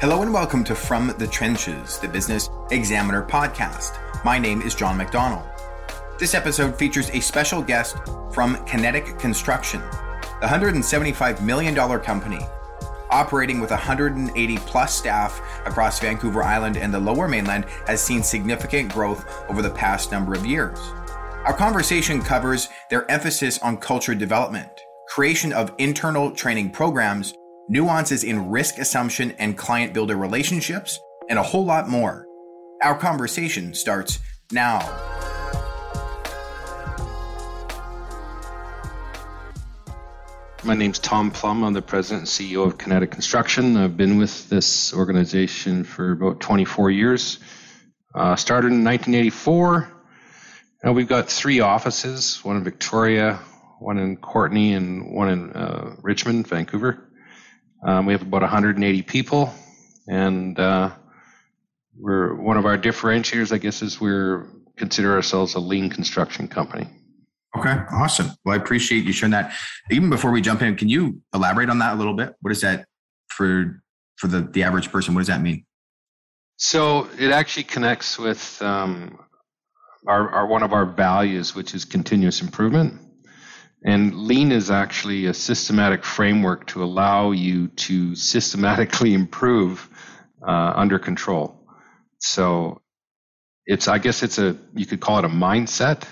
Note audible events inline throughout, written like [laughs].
Hello and welcome to From the Trenches, the Business Examiner podcast. My name is John McDonald. This episode features a special guest from Kinetic Construction, the $175 million company operating with 180 plus staff across Vancouver Island and the lower mainland has seen significant growth over the past number of years. Our conversation covers their emphasis on culture development, creation of internal training programs, nuances in risk assumption and client builder relationships, and a whole lot more. Our conversation starts now. My name's Tom Plumb. I'm the president and CEO of Kinetic Construction. I've been with this organization for about 24 years. Uh, started in 1984. Now we've got three offices one in Victoria, one in Courtenay, and one in uh, Richmond, Vancouver. Um, we have about 180 people, and uh, we're one of our differentiators, I guess, is we're consider ourselves a lean construction company. Okay, awesome. Well, I appreciate you sharing that. Even before we jump in, can you elaborate on that a little bit? What is that for for the the average person? What does that mean? So it actually connects with um, our, our one of our values, which is continuous improvement. And lean is actually a systematic framework to allow you to systematically [laughs] improve uh, under control. So it's, I guess it's a, you could call it a mindset.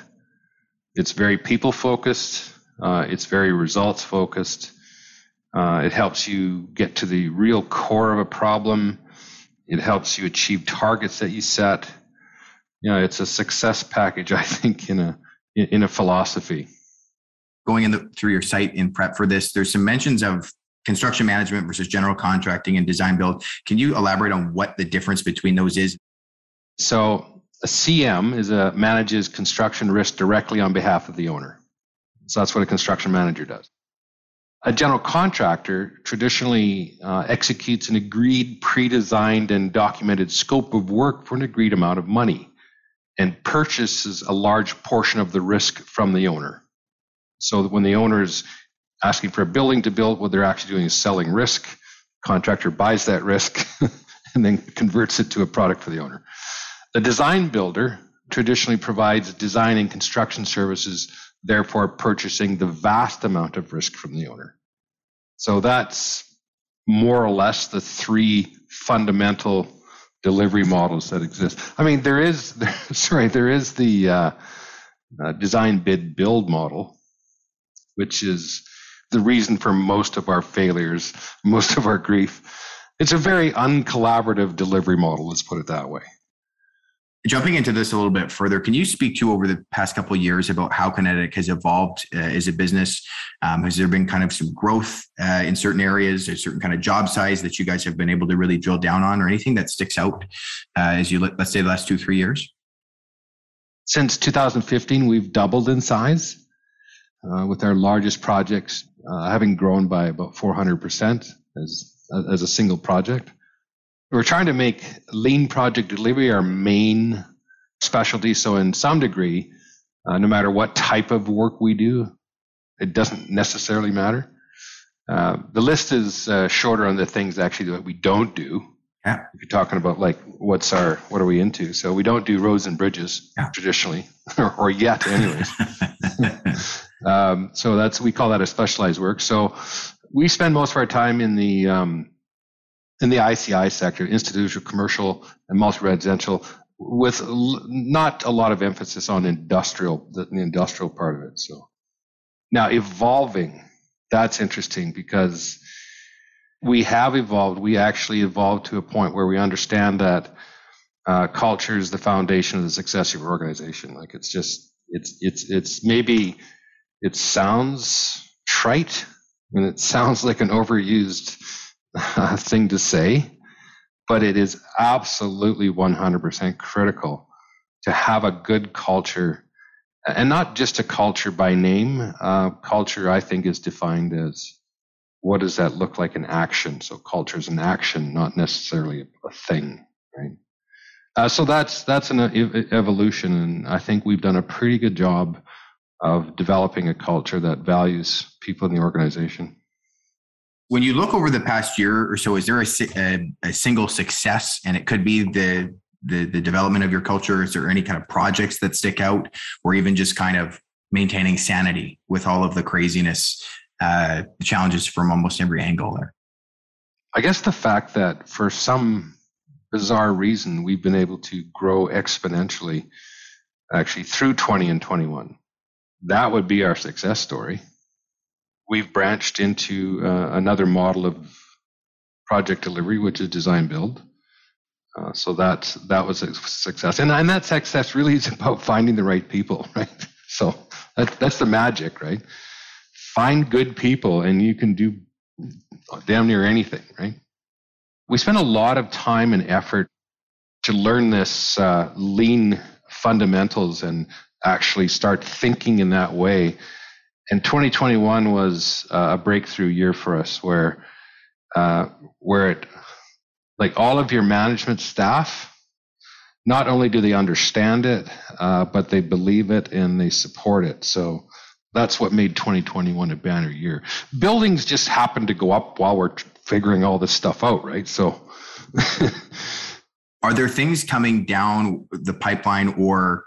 It's very people focused. Uh, it's very results focused. Uh, it helps you get to the real core of a problem. It helps you achieve targets that you set. You know, it's a success package, [laughs] I think, in a in a philosophy going in the, through your site in prep for this, there's some mentions of construction management versus general contracting and design build. Can you elaborate on what the difference between those is? So a CM is a manages construction risk directly on behalf of the owner. So that's what a construction manager does. A general contractor traditionally uh, executes an agreed, pre-designed, and documented scope of work for an agreed amount of money and purchases a large portion of the risk from the owner. So that when the owner is asking for a building to build, what they're actually doing is selling risk. Contractor buys that risk [laughs] and then converts it to a product for the owner. The design builder traditionally provides design and construction services, therefore purchasing the vast amount of risk from the owner. So that's more or less the three fundamental delivery models that exist. I mean, there is, [laughs] sorry, there is the uh, uh, design bid build model, which is the reason for most of our failures, [laughs] most of our grief. It's a very uncollaborative delivery model, let's put it that way. Jumping into this a little bit further, can you speak to over the past couple of years about how Kinetic has evolved uh, as a business? Um, has there been kind of some growth uh, in certain areas, a certain kind of job size that you guys have been able to really drill down on, or anything that sticks out uh, as you look, let's say the last two three years? Since 2015, we've doubled in size uh, with our largest projects uh, having grown by about 400% as, as a single project. We're trying to make lean project delivery our main specialty. So, in some degree, uh, no matter what type of work we do, it doesn't necessarily matter. Uh, the list is uh, shorter on the things actually that we don't do. Yeah. If you're talking about like what's our what are we into? So we don't do roads and bridges yeah. traditionally, or, [laughs] or yet, anyways. [laughs] Um, so that's we call that a specialized work. So we spend most of our time in the um, in the ICI sector, institutional, commercial, and multi-residential, with not a lot of emphasis on industrial, the, the industrial part of it. So now evolving, that's interesting because we have evolved. We actually evolved to a point where we understand that uh, culture is the foundation of the success of your organization. Like it's just it's it's it's maybe it sounds trite and it sounds like an overused uh, thing to say, but it is absolutely 100% critical to have a good culture and not just a culture by name. Uh, culture, I think, is defined as what does that look like in action? So culture is an action, not necessarily a thing, right? Uh, so that's that's an evolution, and I think we've done a pretty good job of developing a culture that values people in the organization. When you look over the past year or so, is there a, a, a single success, and it could be the, the the development of your culture? Is there any kind of projects that stick out, or even just kind of maintaining sanity with all of the craziness, uh, challenges from almost every angle there? I guess the fact that for some bizarre reason we've been able to grow exponentially, actually through 20 and 21. That would be our success story we've branched into uh, another model of project delivery, which is design build. Uh, so that that was a success, and and that success really is [laughs] about finding the right people, [laughs] right? So that, that's the magic, right? Find good people, and you can do damn near anything, right? We spent a lot of time and effort to learn this uh, lean fundamentals and actually start thinking in that way. And 2021 was uh, a breakthrough year for us where uh, where it like all of your management staff not only do they understand it uh, but they believe it and they support it. So that's what made 2021 a banner year. Buildings just happened to go up while we're figuring all this stuff out right? So [laughs] are there things coming down the pipeline or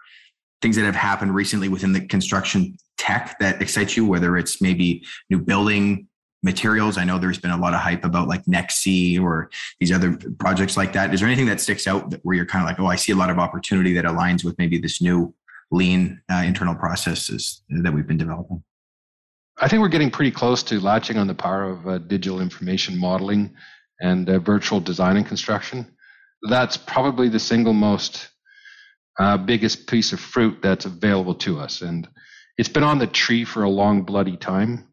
things that have happened recently within the construction tech that excites you, whether it's maybe new building materials? I know there's been a lot of hype about like Nexii or these other projects like that. Is there anything that sticks out where you're kind of like, oh, I see a lot of opportunity that aligns with maybe this new lean uh, internal processes that we've been developing? I think we're getting pretty close to latching on the power of uh, digital information modeling and uh, virtual design and construction. That's probably the single most uh, biggest piece of fruit that's available to us. And it's been on the tree for a long bloody time,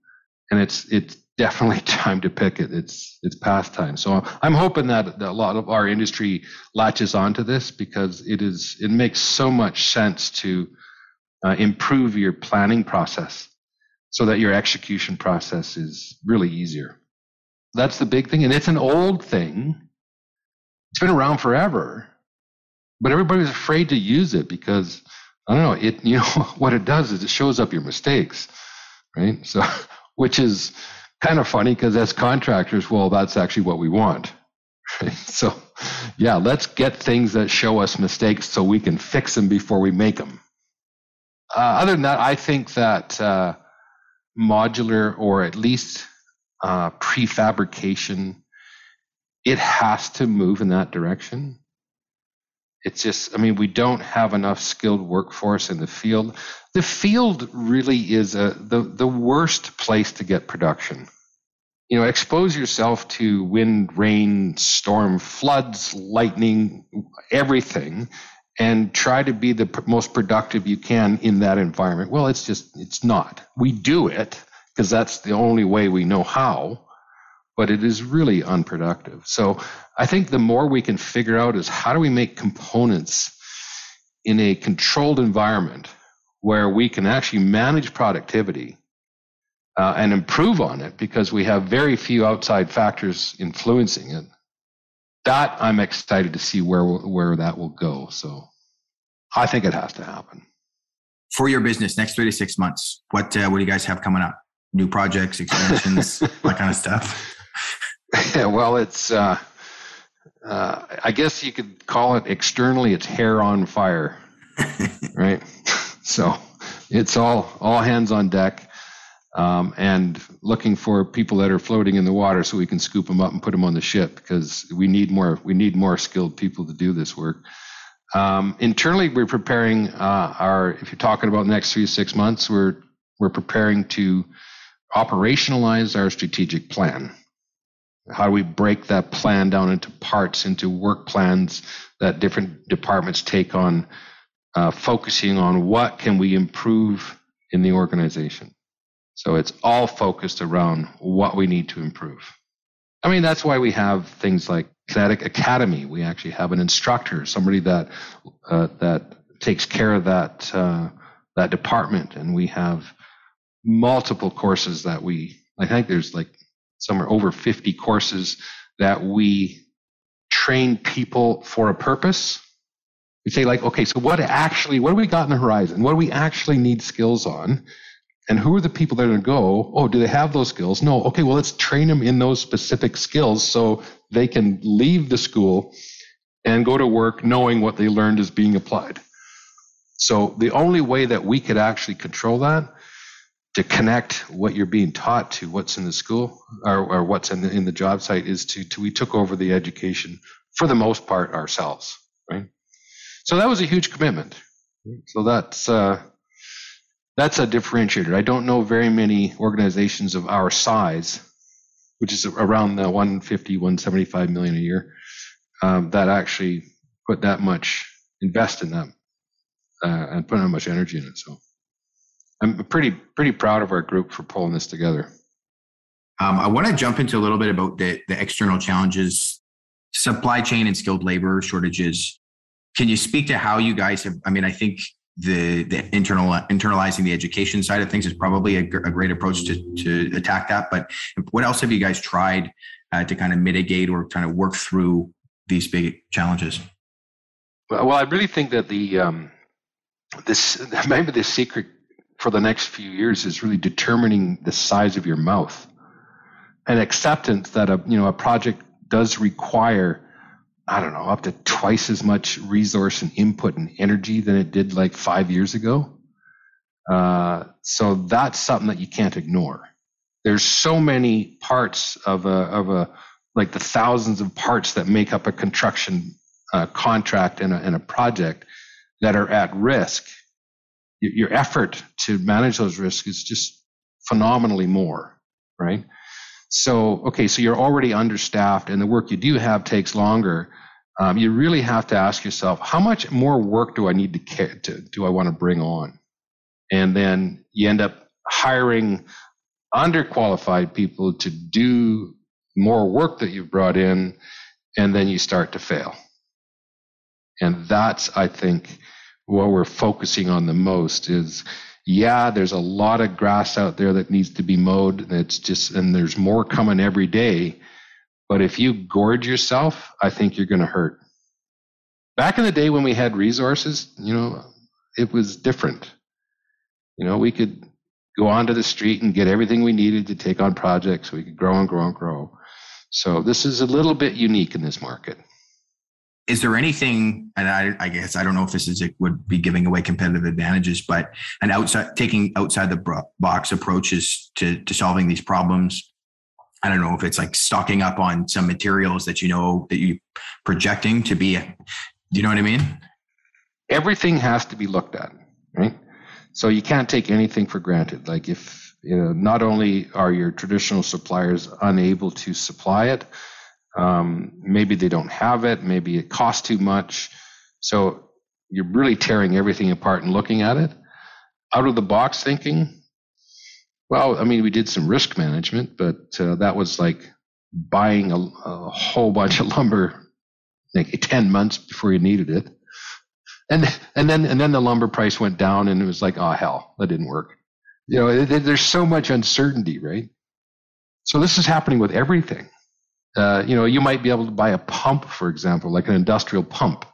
and it's it's definitely [laughs] time to pick it. It's it's past time. So I'm hoping that, that a lot of our industry latches onto this because it is it makes so much sense to uh, improve your planning process so that your execution process is really easier. That's the big thing, and it's an old thing. It's been around forever but everybody's afraid to use it because I don't know. It [laughs] you know what it does is it shows up your mistakes, right? So [laughs] which is kind of funny because as contractors, well, that's actually what we want. [laughs] Right? So yeah, let's get things that show us mistakes so we can fix them before we make them. Uh, other than that, I think that uh, modular or at least uh, prefabrication, it has to move in that direction it's just i mean we don't have enough skilled workforce in the field. The field really is a, the, the worst place to get production. You know expose yourself to wind rain storm floods lightning everything and try to be the most productive you can in that environment. Well it's just it's not. We do it because that's the only way we know how but it is really unproductive. So I think the more we can figure out is how do we make components in a controlled environment where we can actually manage productivity uh, and improve on it because we have very few outside factors influencing it. That I'm excited to see where where that will go. So I think it has to happen. For your business, next three to six months, what uh, what do you guys have coming up? New projects, expansions, [laughs] that kind of stuff. Yeah, [laughs] well, it's, uh, uh, I guess you could call it externally, it's hair on fire, [laughs] right? so it's all, all hands on deck. Um, and looking for people that are floating in the water so we can scoop them up and put them on the ship because we need more we need more skilled people to do this work. Um, internally, we're preparing uh, our. If you're talking about the next three to six months, we're we're preparing to operationalize our strategic plan. How do we break that plan down into parts, into work plans that different departments take on, uh, focusing on what can we improve in the organization. So it's all focused around what we need to improve. I mean, that's why we have things like Kinetic Academy. We actually have an instructor, somebody that uh, that takes care of that uh, that department, and we have multiple courses that we. I think there's like somewhere over 50 courses that we train people for a purpose. We say like, okay, so what actually, what do we got in the horizon? What do we actually need skills on? And who are the people that are going to go? Oh, do they have those skills? No. Okay, well, let's train them in those specific skills so they can leave the school and go to work knowing what they learned is being applied. So the only way that we could actually control that to connect what you're being taught to what's in the school or, or what's in the, in the job site is to, to we took over the education for the most part ourselves, right? So that was a huge commitment. So that's uh, that's a differentiator. I don't know very many organizations of our size, which is around the 150, 175 million a year, um, that actually put that much invest in them uh, and put that much energy in it. So I'm pretty pretty proud of our group for pulling this together. Um, I want to jump into a little bit about the, the external challenges, supply chain and skilled labor shortages. Can you speak to how you guys have? I mean, I think the the internal internalizing the education side of things is probably a, a great approach to to attack that. But what else have you guys tried uh, to kind of mitigate or kind of work through these big challenges? Well, I really think that the um, this [laughs] maybe the secret for the next few years is really determining the size of your mouth and acceptance that a you know a project does require I don't know up to twice as much resource and input and energy than it did like five years ago. Uh, so that's something that you can't ignore. There's so many parts of a of a like the thousands of parts that make up a construction uh, contract and a, and a project that are at risk your effort to manage those risks is just phenomenally more, right? So, okay, so you're already understaffed and the work you do have takes longer. Um, you really have to ask yourself, how much more work do I need to, care, to do I want to bring on? And then you end up hiring underqualified people to do more work that you've brought in, and then you start to fail. And that's, I think, what we're focusing on the most is yeah, there's a lot of grass out there that needs to be mowed. It's just, and there's more coming every day. But if you gorge yourself, I think you're going to hurt. Back in the day when we had resources, you know, it was different. You know, we could go onto the street and get everything we needed to take on projects. We could grow and grow and grow. So this is a little bit unique in this market is there anything and I, I, guess i don't know if this is it would be giving away competitive advantages but an outside taking outside the box approaches to to solving these problems. I don't know if it's like stocking up on some materials that you know that you projecting to be do you know what i mean? Everything has to be looked at right? So you can't take anything for granted. Like if you know not only are your traditional suppliers unable to supply it um, maybe they don't have it. Maybe it costs too much. So you're really tearing everything apart and looking at it. Out of the box thinking, well, I mean, we did some risk management, but uh, that was like buying a, a, whole bunch of lumber like 10 months before you needed it. And, and then, and then the lumber price went down and it was like, oh, hell, that didn't work. You know, it, it, there's so much uncertainty, right? So this is happening with everything. Uh, you know, you might be able to buy a pump, for example, like an industrial pump,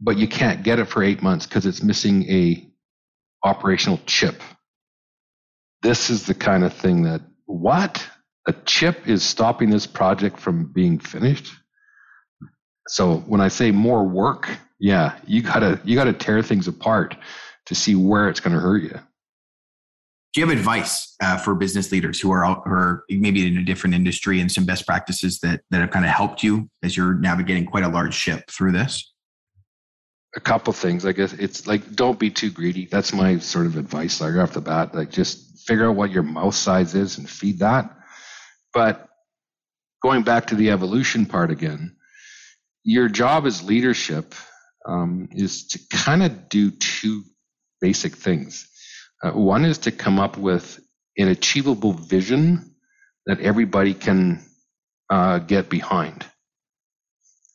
but you can't get it for eight months because it's missing a operational chip. This is the kind of thing that what a chip is stopping this project from being finished. So when I say more work, yeah, you gotta you gotta tear things apart to see where it's going to hurt you do you have advice uh, for business leaders who are, who are maybe in a different industry and some best practices that, that have kind of helped you as you're navigating quite a large ship through this? A couple things. I guess it's like don't be too greedy. That's my sort of advice like off the bat. Like just figure out what your mouth size is and feed that. But going back to the evolution part again, your job as leadership um, is to kind of do two basic things uh, one is to come up with an achievable vision that everybody can uh, get behind.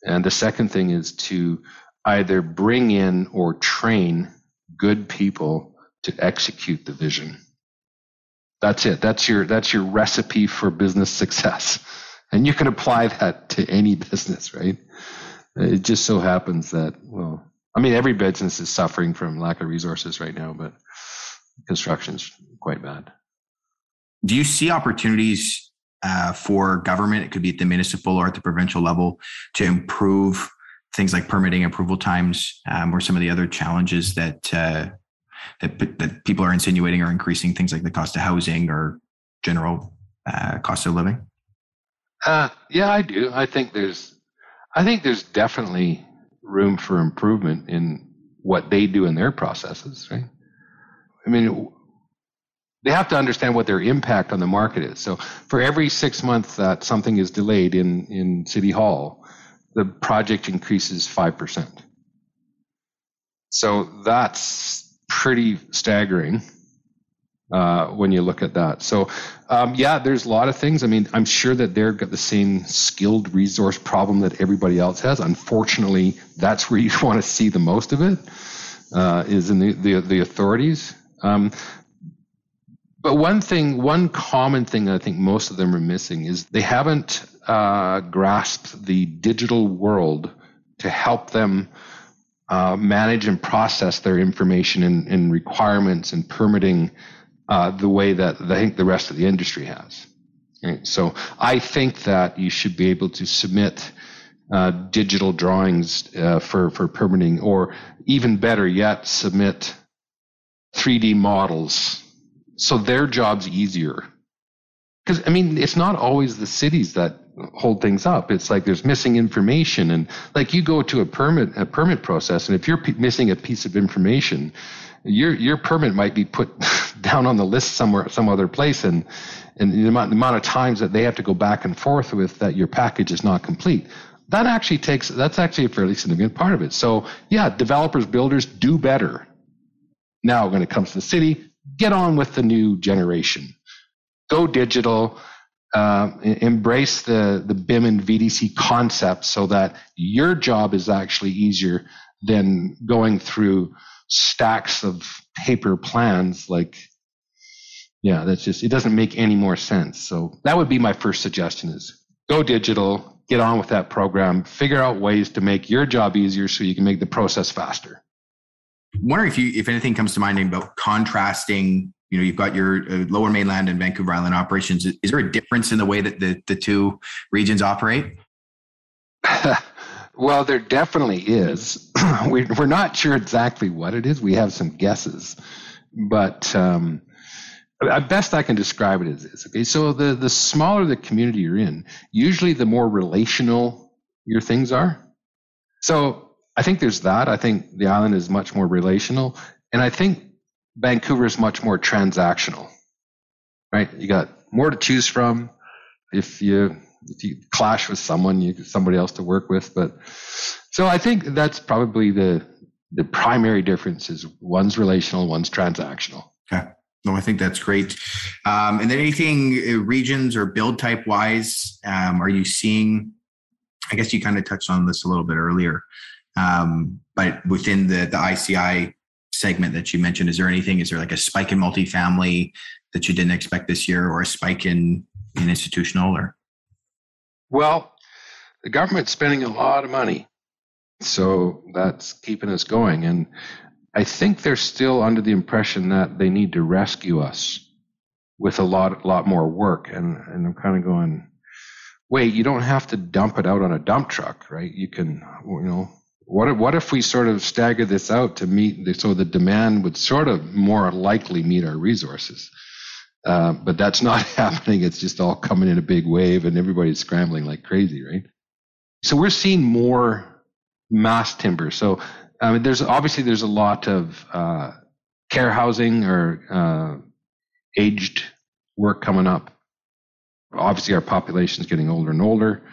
And the second thing is to either bring in or train good people to execute the vision. That's it. That's your that's your recipe for business success. [laughs] And you can apply that to any business, right? It just so happens that well, I mean every business is suffering from lack of resources right now, but construction's quite bad. Do you see opportunities uh, for government? It could be at the municipal or at the provincial level to improve things like permitting approval times, um, or some of the other challenges that uh, that that people are insinuating are increasing things like the cost of housing or general uh, cost of living. Uh, yeah, I do. I think there's, I think there's definitely room for improvement in what they do in their processes, right? I mean, they have to understand what their impact on the market is. So for every six months that something is delayed in, in City Hall, the project increases 5%. So that's pretty staggering uh, when you look at that. So, um, yeah, there's a lot of things. I mean, I'm sure that they've got the same skilled resource problem that everybody else has. Unfortunately, that's where you [laughs] want to see the most of it uh, is in the, the, the authorities. Um, but one thing, one common thing I think most of them are missing is they haven't uh, grasped the digital world to help them uh, manage and process their information and, and requirements and permitting uh, the way that I think the rest of the industry has. Right? So I think that you should be able to submit uh, digital drawings uh, for for permitting, or even better yet, submit 3D models, so their job's easier. Because I mean, it's not always the cities that hold things up. It's like there's missing information, and like you go to a permit a permit process, and if you're p- missing a piece of information, your your permit might be put [laughs] down on the list somewhere some other place and and the amount, the amount of times that they have to go back and forth with that your package is not complete that actually takes that's actually a fairly significant part of it so yeah developers builders do better now when it comes to the city get on with the new generation. Go digital uh, embrace the the BIM and VDC concept so that your job is actually easier than going through stacks of paper plans like yeah that's just it doesn't make any more sense. So that would be my first suggestion is go digital get on with that program figure out ways to make your job easier so you can make the process faster wondering if you if anything comes to mind about contrasting you know you've got your uh, lower mainland and vancouver island operations is there a difference in the way that the, the two regions operate [laughs] Well, there definitely is. [clears throat] we're not sure exactly what it is. We have some guesses, but um, best I can describe it is this. Okay, so the the smaller the community you're in, usually the more relational your things are. So I think there's that. I think the island is much more relational, and I think Vancouver is much more transactional. Right? You got more to choose from. If you if you clash with someone, you somebody else to work with. But so I think that's probably the the primary difference is one's relational, one's transactional. Okay. No, I think that's great. Um, and then anything uh, regions or build type wise, um, are you seeing? I guess you kind of touched on this a little bit earlier, um, but within the the ICI segment that you mentioned, is there anything? Is there like a spike in multifamily that you didn't expect this year, or a spike in in institutional, or well, the government's spending a lot of money. So that's keeping us going. And I think they're still under the impression that they need to rescue us with a lot, lot more work. And, and I'm kind of going, wait, you don't have to dump it out on a dump truck, right? You can, you know, what if, what if we sort of stagger this out to meet the, so the demand would sort of more likely meet our resources? Uh, but that's not [laughs] happening. It's just all coming in a big wave and everybody's scrambling like crazy, right? So we're seeing more mass timber. So I mean, there's obviously there's a lot of uh, care housing or uh, aged work coming up. Obviously, our population is getting older and older.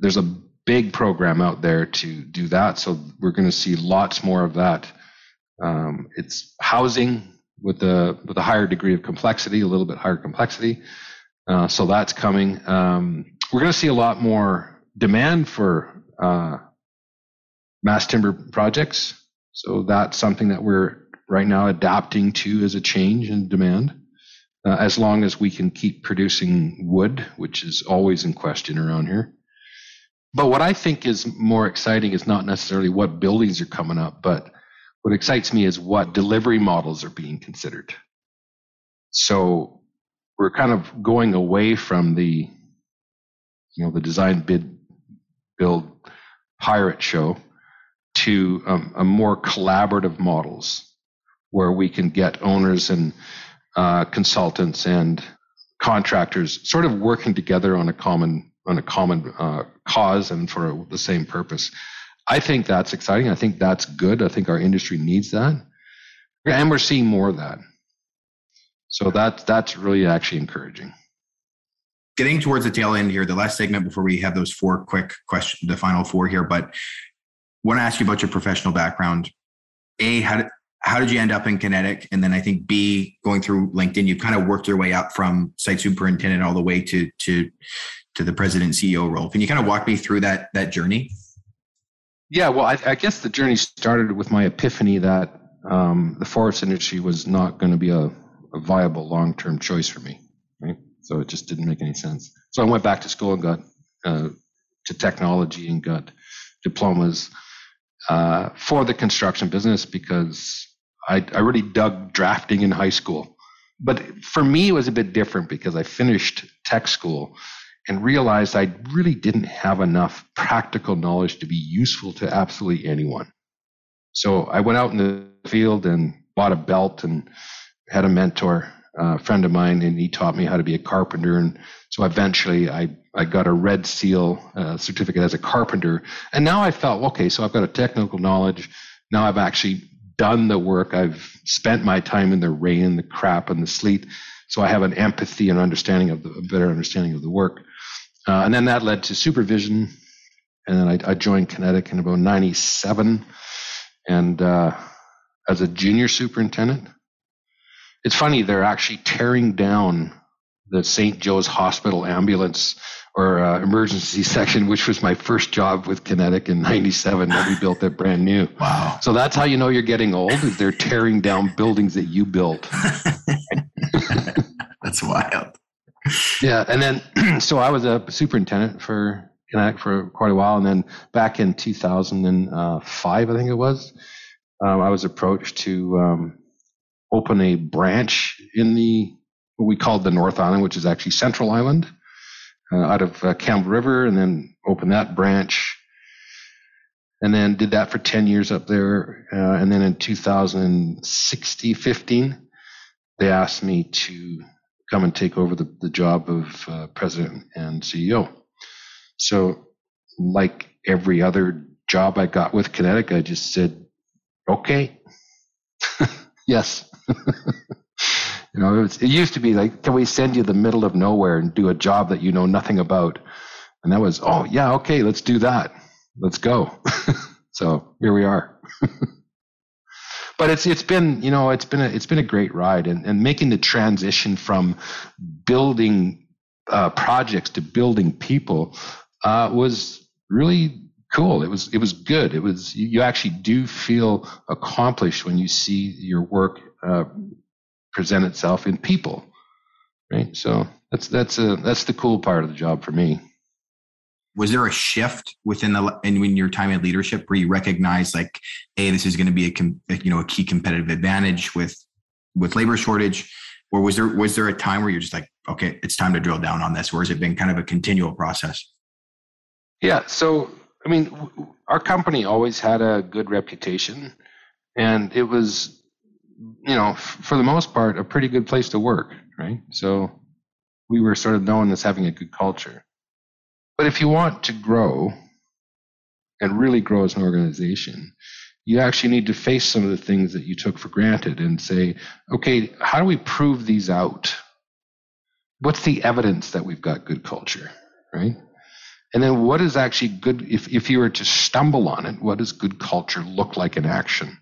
There's a big program out there to do that. So we're going to see lots more of that. Um, it's housing with a with a higher degree of complexity, a little bit higher complexity. Uh, so that's coming. Um, we're going to see a lot more demand for uh, mass timber projects. So that's something that we're right now adapting to as a change in demand. Uh, as long as we can keep producing wood, which is always in question around here. But what I think is more exciting is not necessarily what buildings are coming up, but what excites me is what delivery models are being considered. So we're kind of going away from the, you know, the design bid build pirate show to um, a more collaborative models where we can get owners and uh, consultants and contractors sort of working together on a common on a common uh, cause and for the same purpose. I think that's exciting. I think that's good. I think our industry needs that, and we're seeing more of that. So that's that's really actually encouraging. Getting towards the tail end here, the last segment before we have those four quick questions, the final four here. But want to ask you about your professional background. A, how did how did you end up in Kinetic? And then I think B, going through LinkedIn, you kind of worked your way up from site superintendent all the way to to to the president CEO role. Can you kind of walk me through that that journey? Yeah, well, I, I guess the journey started with my epiphany that um, the forest industry was not going to be a a viable long term choice for me. Right. So it just didn't make any sense. So I went back to school and got uh, to technology and got diplomas uh, for the construction business because I, I really dug drafting in high school. But for me, it was a bit different because I finished tech school and realized I really didn't have enough practical knowledge to be useful to absolutely anyone. So I went out in the field and bought a belt and had a mentor, a friend of mine, and he taught me how to be a carpenter. And so eventually I, I got a red seal uh, certificate as a carpenter. And now I felt, okay, so I've got a technical knowledge. Now I've actually done the work. I've spent my time in the rain, the crap, and the sleet. So I have an empathy and understanding of the, a better understanding of the work. Uh, and then that led to supervision. And then I, I joined Kinetic in about 97 and uh, as a junior superintendent. It's funny, they're actually tearing down the St. Joe's Hospital ambulance or uh, emergency [laughs] section, which was my first job with Kinetic in '97 that we built that brand new. [laughs] Wow! So that's how you know you're getting old. Is they're tearing down buildings that you built. [laughs] that's wild. Yeah, and then [clears throat] so I was a superintendent for Kinetic for quite a while, and then back in 2005, I think it was, um, I was approached to um, open a branch in the what we called the North Island, which is actually Central Island, uh, out of uh, Campbell River, and then open that branch. And then did that for 10 years up there. Uh, and then in 2016, 15, they asked me to come and take over the, the job of uh, president and CEO. So, like every other job I got with Kinetic, I just said, okay, [laughs] yes. [laughs] you know, it, was, it used to be like, can we send you the middle of nowhere and do a job that you know nothing about? And that was, oh yeah, okay, let's do that. Let's go. [laughs] so here we are. But it's it's been you know it's been a, it's been a great ride and, and making the transition from building uh, projects to building people uh, was really cool. It was it was good. It was you actually do feel accomplished when you see your work uh, present itself in people, right? So that's that's a that's the cool part of the job for me. Was there a shift within the and your time in leadership where you recognize like, hey, this is going to be a you know a key competitive advantage with with labor shortage, or was there was there a time where you're just like, okay, it's time to drill down on this, or has it been kind of a continual process? Yeah. So I mean, our company always had a good reputation, and it was, you know, for the most part, a pretty good place to work, right? So we were sort of known as having a good culture. But if you want to grow and really grow as an organization, you actually need to face some of the things that you took for granted and say, okay, how do we prove these out? What's the evidence that we've got good culture, right? And then what is actually good, if, if you were to stumble on it, what does good culture look like in action?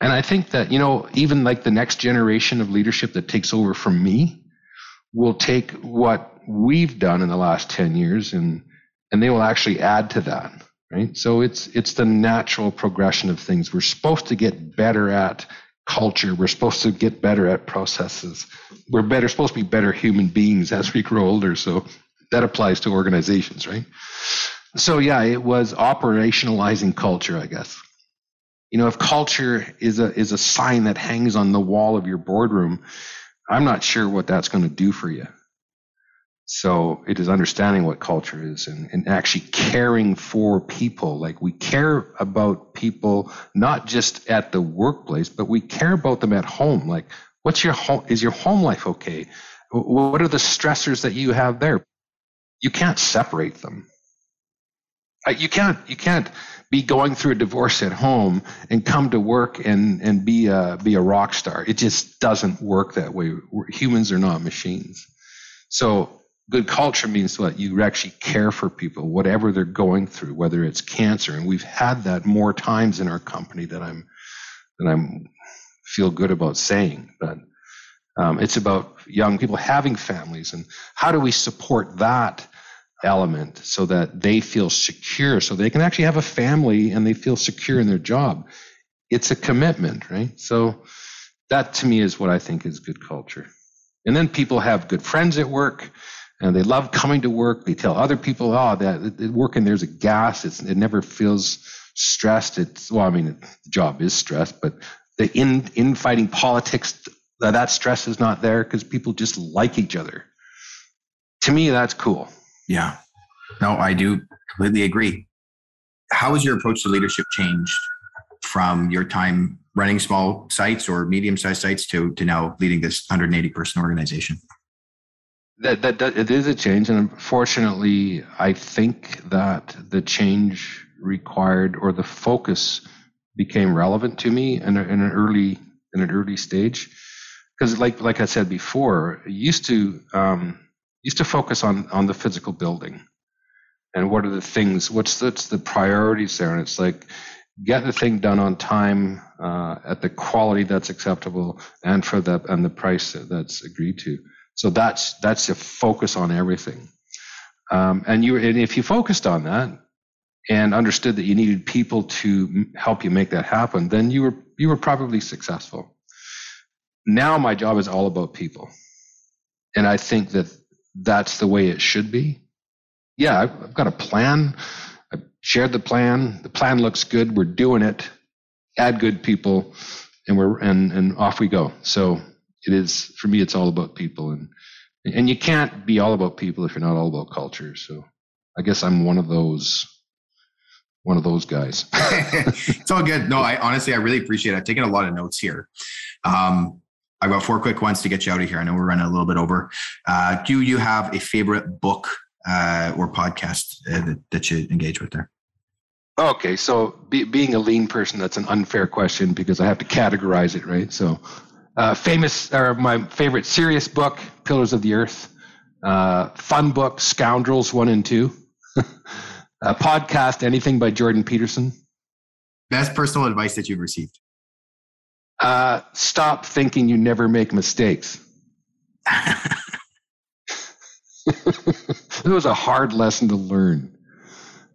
And I think that, you know, even like the next generation of leadership that takes over from me will take what we've done in the last 10 years and, and they will actually add to that. Right. So it's, it's the natural progression of things. We're supposed to get better at culture. We're supposed to get better at processes. We're better, supposed to be better human beings as we grow older. So that applies to organizations, right? So yeah, it was operationalizing culture, I guess. You know, if culture is a is a sign that hangs on the wall of your boardroom, I'm not sure what that's going to do for you. So it is understanding what culture is and, and actually caring for people. Like we care about people, not just at the workplace, but we care about them at home. Like, what's your home? Is your home life okay? What are the stressors that you have there? You can't separate them. Uh, you can't, you can't be going through a divorce at home and come to work and, and be a, be a rock star. It just doesn't work that way. We're, humans are not machines. So good culture means what? You actually care for people whatever they're going through whether it's cancer. And we've had that more times in our company that i'm that i'm feel good about saying. But um, it's about young people having families. And how do we support that element so that they feel secure so they can actually have a family and they feel secure in their job? It's a commitment right? So that to me is what i think is good culture. And then people have good friends at work and they love coming to work. They tell other people, "Oh, that working there's a gas. It's, it never feels stressed." It's well, I mean, the job is stressed, but the in infighting politics, that, that stress is not there because people just like each other. To me, that's cool. Yeah, no, I do completely agree. How has your approach to leadership changed from your time running small sites or medium-sized sites to to now leading this 180 person organization? That, that, that it is a change, and unfortunately, I think that the change required or the focus became relevant to me in, a, in an early in an early stage, because like like I said before, used to um, used to focus on on the physical building, and what are the things, what's the, what's the priorities there, and it's like get the thing done on time uh, at the quality that's acceptable and for the and the price that's agreed to so that's that's a focus on everything. Um, and you and if you focused on that and understood that you needed people to help you make that happen, then you were you were probably successful. Now my job is all about people, and I think that that's the way it should be. Yeah, I've, I've got a plan. I shared the plan. The plan looks good. We're doing it. Add good people, and we're and and off we go. So it is for me. It's all about people, and and you can't be all about people if you're not all about culture. So I guess I'm one of those one of those guys. [laughs] it's all good. No, I honestly I really appreciate it. I've taken a lot of notes here. Um, I've got four quick ones to get you out of here. I know we're running a little bit over. Uh, do you have a favorite book uh, or podcast uh, that, that you engage with there? Okay, so be, being a lean person, that's an unfair question because I have to categorize it, right? So uh, famous or my favorite serious book, Pillars of the Earth. Uh, fun book, Scoundrels One and Two. A [laughs] podcast, anything by Jordan Peterson. Best personal advice that you've received. Uh, stop thinking you never make mistakes. [laughs] it was a hard lesson to learn.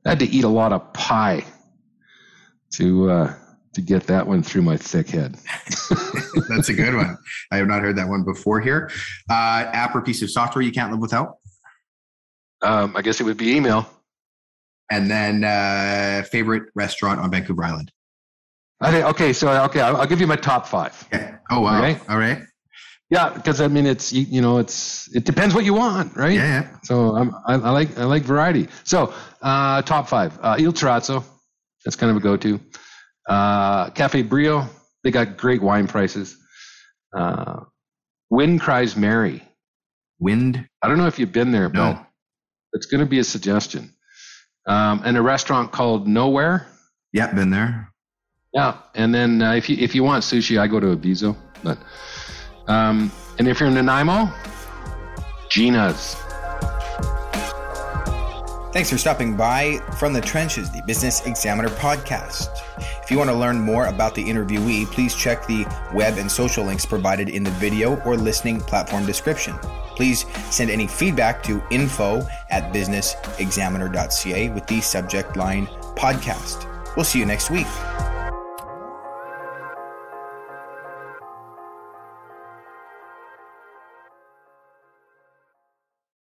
I had to eat a lot of pie to uh, to get that one through my thick head. [laughs] That's a good one. I have not heard that one before here. Uh, app or piece of software you can't live without? Um, I guess it would be email. And then uh, favorite restaurant on Vancouver Island? Think, okay, so okay, I'll, I'll, give you my top five. Okay. Oh wow! Okay? All right. Yeah, because I mean, it's you, you, know, it's it depends what you want, right? Yeah. yeah. So I'm, I, I like I like variety. So uh, top five: uh, Il Terrazzo. That's kind of a go-to. Uh, Cafe Brio, they got great wine prices. Uh, Wind Cries Mary. Wind? I don't know if you've been there, no. but it's going to be a suggestion. Um, and a restaurant called Nowhere. Yeah, been there. Yeah, and then uh, if you if you want sushi, I go to Aviso. But um, and if you're in Nanaimo, Gina's. Thanks for stopping by from the Trenches, the Business Examiner podcast. If you want to learn more about the interviewee, please check the web and social links provided in the video or listening platform description. Please send any feedback to info at businessexaminer.ca with the subject line podcast. We'll see you next week.